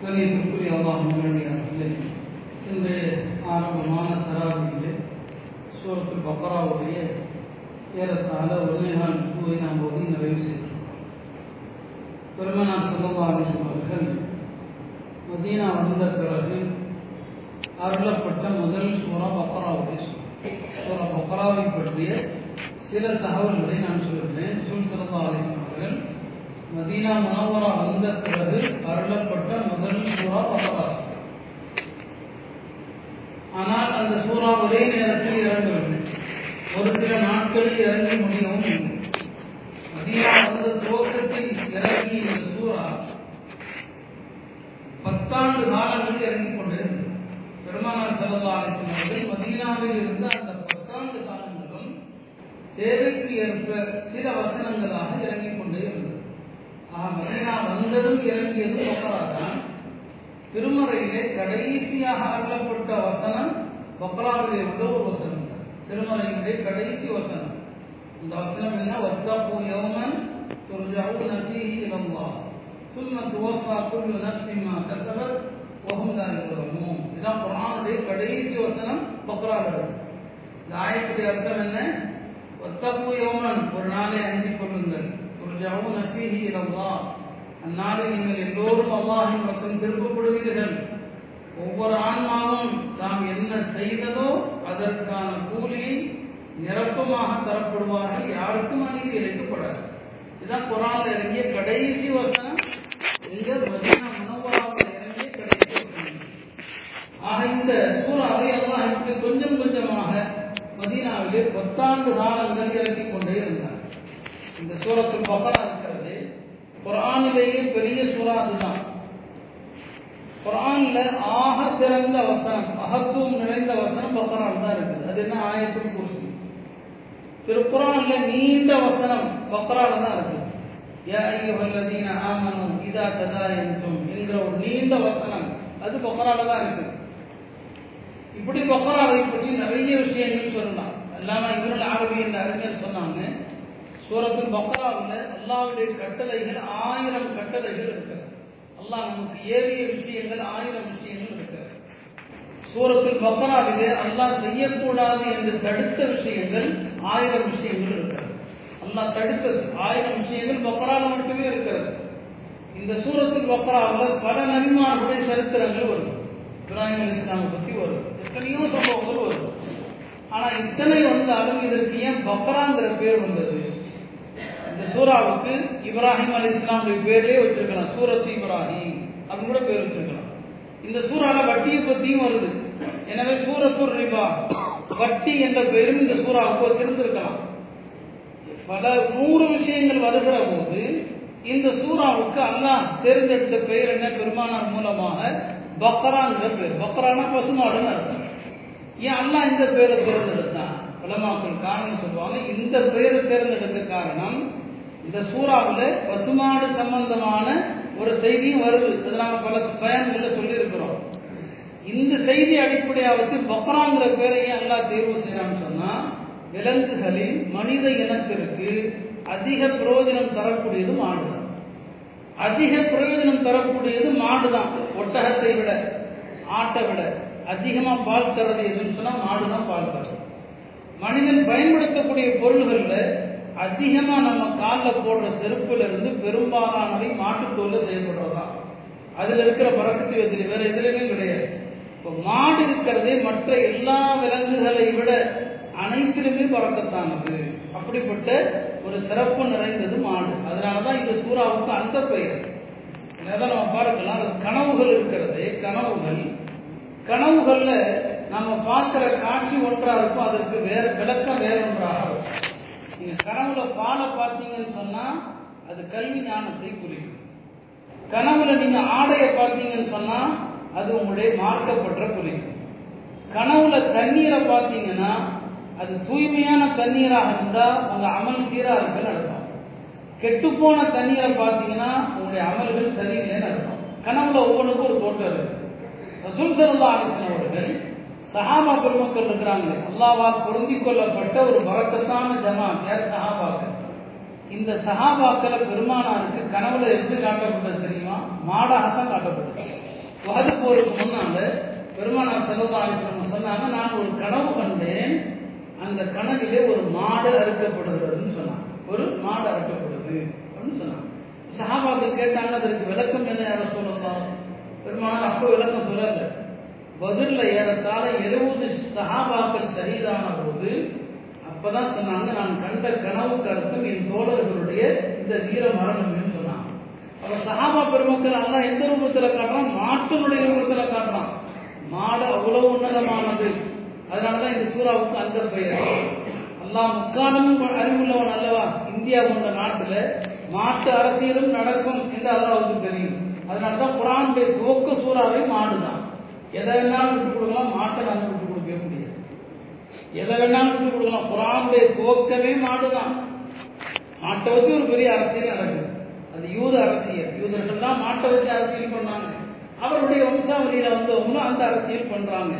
கணியத்திற்குரிய அல்லாஹ் நல்லடியார்களே இன்றைய ஆரம்பமான தராவிலே சூரத்துல் பப்பராவுடைய ஏறத்தாழ ஒரே நாள் பூவை நாம் ஓதி நிறைவு செய்திருக்கிறோம் பெருமனார் செல்லவா அவர்கள் மதீனா வந்த பிறகு அருளப்பட்ட முதல் சூரா பப்பராவுடைய சூரா பப்பராவை பற்றிய சில தகவல்களை நான் சொல்கிறேன். சுல் சிறந்தா அலிஸ்லாம் அவர்கள் மதீனா மனோவரா வந்த பிறகு அருளப்பட்ட முதல் சூறா பக்கரா ஆனால் அந்த சூறா ஒரே நேரத்தில் இறங்கவில்லை ஒரு சில நாட்களில் இறங்கி முடியவும் வந்த துவக்கத்தில் இறங்கி இந்த சூறா பத்தாண்டு காலங்களில் இறங்கிக் கொண்டிருந்தது. பெருமானார் செல்லல்லா அலிஸ்லாம் அவர்கள் மதீனாவில் இருந்த அந்த பத்தாண்டு காலங்களும் தேவைக்கு ஏற்ப சில வசனங்களாக இறங்கிக் கொண்டே இருந்தது. மதினா வந்ததும் இறங்கியதும் பக்ராதான் திருமறையிலே கடைசியாக அருளப்பட்ட வசனம் பக்ராவிலே உள்ள ஒரு வசனம். திருமறையினுடைய கடைசி வசனம். இந்த வசனம் என்ன? வர்த்தப்பு யோமன் துர்ஜாவு நபி இலம்பா சுல்ல துவப்பா குழு நஷ்மிமா கசவர் ஒகுந்தாரிபுரமும் இதான் குரானுடைய கடைசி வசனம் பக்ராவில் இந்த ஆயத்துடைய அர்த்தம் என்ன? ஒத்தப்பு யோமன். ஒரு நாளை அஞ்சு கொள்ளுங்கள். துர்ஜவுன ஃபீஹி الله. அந்நாளில் நீங்கள் எல்லோரும் அல்லாஹின் பக்கம் திருப்பப்படுவீர்கள் ஒவ்வொரு ஆன்மாவும் தாம் என்ன செய்ததோ அதற்கான கூலியை நிரப்பமாக தரப்படுவார்கள். யாருக்கும் அநீதி இழைக்கப்படாது இதுதான் குரான் இறங்கிய கடைசி வசனம். இந்த மதீனா மனோபராவில் இறங்கிய கடைசி வசனம். ஆக இந்த சூறாவை எல்லாம் எனக்கு கொஞ்சம் கொஞ்சமாக மதீனாவிலே பத்தாண்டு காலங்கள் இறக்கிக் கொண்டே இருந்தார். இந்த சூரத்தில் பக்கரா இருக்கிறது. குரானிலேயே பெரிய சூறா அதுதான். குரான்ல ஆக சிறந்த வசனம் மகத்துவம் நிறைந்த வசனம் பக்கரால் தான் இருக்குது. அது என்ன ஆயத்தும் குருசி. திருக்குறான்ல நீண்ட வசனம் பக்கரால் தான் இருக்குது. யா ஐயுஹல்லதீன ஆமனு இதா என்றும் என்கிற ஒரு நீண்ட வசனம் அது பக்கரால தான் இருக்குது. இப்படி பக்கராவை பற்றி நிறைய விஷயங்கள் சொல்லலாம். அல்லாம இவர்கள் ஆரம்பி என்ற அறிஞர் சொன்னாங்க. சூரத்தில் பக்ராவில் அல்லாவுடைய கட்டளைகள் ஆயிரம் கட்டளைகள் இருக்கிறது. அல்லாஹ் நமக்கு ஏறிய விஷயங்கள் ஆயிரம் விஷயங்கள் இருக்கிறது. சூரத்தில் பக்ராவிலே அல்லாஹ் செய்யக்கூடாது என்று தடுத்த விஷயங்கள் ஆயிரம் விஷயங்கள் இருக்கிறது. அல்லாஹ் தடுத்தது. ஆயிரம் விஷயங்கள் பக்ரால மட்டுமே இருக்கிறது. இந்த சூரத்தில் பக்ராவில் பல நபிமார்களுடைய சரித்திரங்கள் வரும் இப்ராஹிம் அலி இஸ்லாமை பற்றி வரும் எத்தனையோ சம்பவங்கள் வரும் ஆனால் இத்தனை வந்தாலும் இதற்கு ஏன் பக்ராங்கிற பேர் வந்தது? இந்த சூறாவுக்கு இப்ராஹிம் அலி இஸ்லாமுடைய பேர்லேயே வச்சிருக்கலாம். சூரத் இப்ராஹிம் அப்படின்னு கூட பேர் வச்சிருக்கலாம். இந்த சூறால வட்டியை பத்தியும் வருது. எனவே சூரத்துர் ரிபா வட்டி என்ற பெயரும் இந்த சூறாவுக்கு வச்சிருந்திருக்கலாம் பல நூறு விஷயங்கள் வருகிற போது இந்த சூறாவுக்கு அல்லாஹ் தேர்ந்தெடுத்த பெயர் என்ன? பெருமானார் மூலமாக பக்ராங்கிற பேர் பக்ரானா பசுமாடுன்னு அர்த்தம். ஏன் அல்லாஹ் இந்த பேரை தேர்ந்தெடுத்தான்? உலமாக்கள் காரணம் சொல்லுவாங்க இந்த பெயரை தேர்ந்தெடுக்க காரணம் இந்த சூறாவில் பசுமாடு சம்பந்தமான ஒரு செய்தியும் வருது. அது நாங்கள் பல பயன்களை சொல்லியிருக்கிறோம். இந்த செய்தி அடிப்படையாக வச்சு பக்ராங்கிற பேரையே எல்லாம் தேர்வு செய்யறான்னு சொன்னா விலங்குகளில் மனித இனத்திற்கு அதிக பிரயோஜனம் தரக்கூடியது மாடுதான் அதிக பிரயோஜனம் தரக்கூடியது மாடுதான். ஒட்டகத்தை விட ஆட்டை விட அதிகமாக பால் தரது எதுன்னு சொன்னால் மாடு தான் பால் தரும் மனிதன் பயன்படுத்தக்கூடிய பொருள்களில் அதிகமா நம்ம காலில் போடுற செருப்புல இருந்து பெரும்பாலானவை மாட்டுத்தோல்ல செய்யப்படுறதா அதுல இருக்கிற பறக்கத்து எதிரி வேற எதுலையுமே கிடையாது. இப்போ மாடு இருக்கிறதே மற்ற எல்லா விலங்குகளை விட அனைத்திலுமே பறக்கத்தானது. அப்படிப்பட்ட ஒரு சிறப்பு நிறைந்தது மாடு. அதனாலதான் இந்த சூறாவுக்கு அந்த பெயர். அதான் நம்ம பார்க்கலாம். அது கனவுகள் இருக்கிறது கனவுகள். கனவுகள்ல நம்ம பார்க்கிற காட்சி ஒன்றா இருக்கும் அதற்கு வேற விளக்கம் வேற ஒன்றாக இருக்கும். நீங்க கனவுல பாலை பார்த்தீங்கன்னு சொன்னா அது கல்வி ஞானத்தை குறிக்கும். கனவுல நீங்க ஆடையை பார்த்தீங்கன்னு சொன்னா அது உங்களுடைய மார்க்கப்பற்ற குறிக்கும். கனவுல தண்ணீரை பார்த்தீங்கன்னா அது தூய்மையான தண்ணீராக இருந்தா உங்க அமல் சீரா நடக்கும். கெட்டு கெட்டுப்போன தண்ணீரை பார்த்தீங்கன்னா உங்களுடைய அமல்கள் சரியில்லைன்னு நடக்கும் கனவுல ஒவ்வொன்றுக்கும் ஒரு தோட்டம் இருக்கு. ரசூல் சல்லா அலிஸ்லாம் அவர்கள் சஹாபா பெருமக்கள் இருக்கிறாங்க அல்லாவால் பொருந்தி கொள்ளப்பட்ட ஒரு பழக்கத்தான ஜமாத் யார் சஹாபாக்கள்? இந்த சஹாபாக்களை பெருமானாருக்கு கனவுல எப்படி காட்டப்பட்டது தெரியுமா? மாடாகத்தான் காட்டப்பட்டது. வகது போருக்கு முன்னால பெருமானார் செல்லா சொன்னாங்க நான் ஒரு கனவு கண்டேன். அந்த கனவிலே ஒரு மாடு அறுக்கப்படுகிறதுன்னு சொன்னாங்க. ஒரு மாடு அறுக்கப்படுது. அப்படின்னு சொன்னாங்க. சஹாபாக்கள் கேட்டாங்க அதற்கு விளக்கம் என்ன யாரும் சொல்லலாம் பெருமானார் அப்போ விளக்கம் சொல்லலை பதில்ல ஏறத்தாழ எழுபது சகாபாக்கள் சரிதான போது அப்பதான் சொன்னாங்க நான் கண்ட கனவு கருத்தும் என் தோழர்களுடைய இந்த வீர மரணம் சொன்னாங்க. அப்ப சகாபா பெருமக்கள் அல்ல எந்த ரூபத்துல காட்டுறான்? மாட்டினுடைய ரூபத்துல காட்டுறான். மாடு அவ்வளவு உன்னதமானது. அதனாலதான் இந்த சூறாவுக்கு அந்த பெயர். எல்லாம் முக்காலமும் அறிவுள்ளவன் அல்லவா? இந்தியா போன்ற நாட்டுல மாட்டு அரசியலும் நடக்கும் என்று அல்லாவுக்கு தெரியும். அதனாலதான் குரானுடைய துவக்க சூறாவை மாடுதான். எதை வேணாலும் விட்டு கொடுக்கலாம் மாட்டை நாங்கள் விட்டு கொடுக்கவே முடியாது. எதை வேணாலும் விட்டு கொடுக்கலாம். குரானுடைய துவக்கமே மாடுதான். மாட்டை வச்சு ஒரு பெரிய அரசியல் நடக்குது. அது யூத அரசியல். யூதர்கள் தான் மாட்டை வச்சு அரசியல் பண்ணாங்க. அவருடைய வம்சாவளியில வந்தவங்களும் அந்த அரசியல் பண்றாங்க.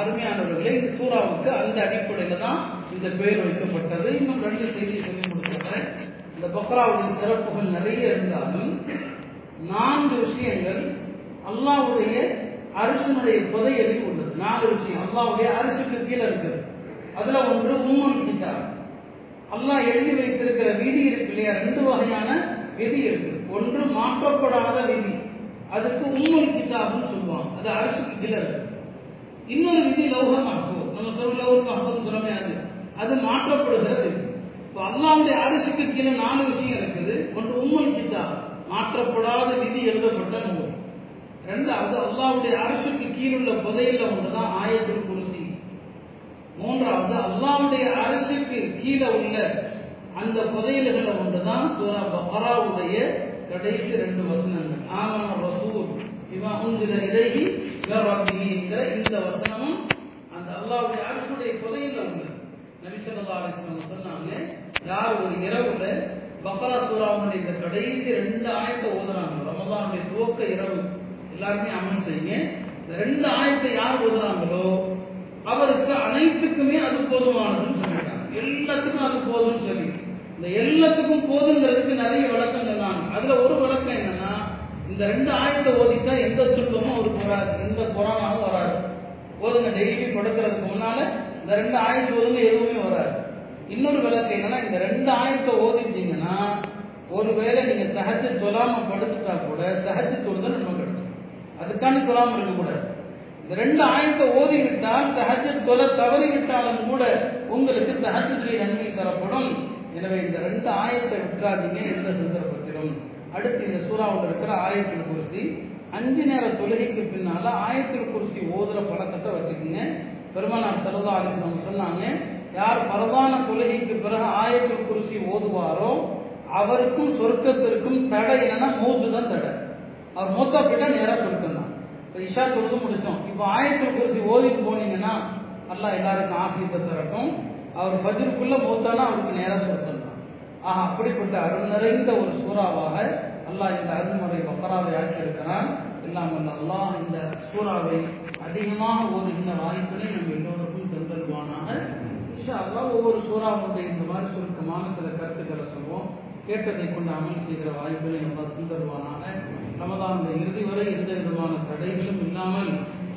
அருமையானவர்களே இந்த சூறாவுக்கு அந்த அடிப்படையில தான் இந்த பெயர் வைக்கப்பட்டது. இன்னும் ரெண்டு செய்தி சொல்லி கொடுத்துருக்கேன் இந்த பக்ராவுடைய சிறப்புகள் நிறைய இருந்தாலும் நான்கு விஷயங்கள் அல்லாவுடைய அரசனுடைய புதையலில் உள்ளது நாலு விஷயம். அல்லாவுடைய அரசுக்கு கீழே இருக்குது. அதுல ஒன்று உம்மன் கிட்டா அல்லாஹ் எழுதி வைத்திருக்கிற விதி இருக்கு இல்லையா? ரெண்டு வகையான விதி இருக்கு. ஒன்று மாற்றப்படாத விதி. அதுக்கு உம்மன் கிதாப்னு சொல்லுவாங்க. அது அரசுக்கு கீழே இருக்கு. இன்னொரு விதி லௌக மஹபூர் நம்ம சொல்ல லௌக மஹபூர் சொல்லுமே அது. அது மாற்றப்படுகிற விதி. இப்போ அல்லாவுடைய அரசுக்கு கீழே நாலு விஷயம் இருக்குது. ஒன்று உம்மன் கிதாப் மாற்றப்படாத விதி எழுதப்பட்ட நூல். ரெண்டாவது அல்லாவுடைய அரசுக்கு கீழுள்ள புதையில ஒன்றுதான் ஆயத்தில் குருசி. மூன்றாவது அல்லாவுடைய அரசுக்கு கீழே உள்ள அந்த புதையல்களை ஒன்றுதான் சூரா பக்ராவுடைய கடைசி ரெண்டு வசனங்கள். ஆமன ரசூல் இவன் உங்கிற இடையி என்கிற இந்த வசனமும் அந்த அல்லாவுடைய அரசுடைய புதையில உண்டு நபிசல்லா அலிஸ்லாம் சொன்னாங்க யார் ஒரு இரவுல பக்ரா சூராவுடைய இந்த கடைசி ரெண்டு ஆயத்தை ஓதுறாங்க? ரமதானுடைய துவக்க இரவு. எல்லாருமே அமல் செய்யுங்க. இந்த ரெண்டு ஆயத்தை யார் ஓதுறாங்களோ அவருக்கு அனைத்துக்குமே அது போதுமானதுன்னு சொல்லிட்டாங்க எல்லாத்துக்கும் அது போதும்னு சொல்லி. இந்த எல்லாத்துக்கும் போதுங்கிறதுக்கு நிறைய விளக்கம் சொன்னாங்க அதுல ஒரு விளக்கம் என்னன்னா இந்த ரெண்டு ஆயத்தை ஓதிட்டா எந்த துன்பமும் அவருக்கு வராது. எந்த கொரோனாவும் வராது. ஓதுங்க டெய்லி படுக்கிறதுக்கு முன்னால இந்த ரெண்டு ஆயத்தை ஓதுங்க எதுவுமே வராது. இன்னொரு விளக்கம் என்னன்னா இந்த ரெண்டு ஆயத்தை ஓதிட்டீங்கன்னா ஒருவேளை நீங்க தகச்சு தொழாம படுத்துட்டா கூட தகச்சு தொழுதல் நம்ம கிடைச்சு அதுக்கான தொழாம இருக்கக்கூடாது இந்த ரெண்டு ஆயத்தை ஓதி விட்டால் தஹஜத் தொலை தவறி விட்டாலும் கூட உங்களுக்கு தஹஜத்திலே நன்மை தரப்படும். எனவே இந்த ரெண்டு ஆயத்தை விட்டுறாதீங்க எந்த சந்தர்ப்பத்திலும். அடுத்து இந்த சூறாவில் இருக்கிற ஆயத்தில் குருசி அஞ்சு நேர தொழுகைக்கு பின்னால ஆயத்தில் குருசி ஓதுற பழக்கத்தை வச்சுக்கோங்க. பெருமானார் சரதா அலிஸ்லாம் சொன்னாங்க யார் பரதான தொழுகைக்கு பிறகு ஆயத்தில் குருசி ஓதுவாரோ அவருக்கும் சொர்க்கத்திற்கும் தடை என்னன்னா மூத்து தான் தடை. அவர் மூத்தா போயிட்டா நேராக சொர்க்கம் தான் இப்போ இஷா தொழுது முடித்தோம் இப்போ ஆயத்தில் குறிச்சி ஓதிட்டு போனீங்கன்னா நல்லா எல்லாருக்கும் ஆஃபீத்தை தரட்டும். அவர் ஃபஜருக்குள்ளே மூத்தானா அவருக்கு நேராக சொர்க்கம் ஆஹா அப்படிப்பட்ட அருள் நிறைந்த ஒரு சூறாவாக அல்லாஹ் இந்த அருள்முறை பக்கராவை ஆக்கியிருக்கிறான். இல்லாமல் அல்லாஹ் இந்த சூறாவை அதிகமாக ஓதுகின்ற வாய்ப்பினை நம்ம எல்லோருக்கும் தந்தருவானாக. இன்ஷா அல்லாஹ் ஒவ்வொரு சூறாவுடைய இந்த மாதிரி சுருக்கமான சில கருத்துக்களை சொல்வோம். கேட்டதை கொண்டு அமல் செய்கிற வாய்ப்புகளை நம்ம தந்தருவானாக அந்த இறுதி வரை எந்த விதமான தடைகளும் இல்லாமல்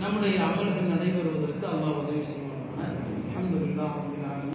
நம்முடைய அமல்கள் நடைபெறுவதற்கு அல்லாஹ் உதவி செய்வானாக. அஹமதுல்லா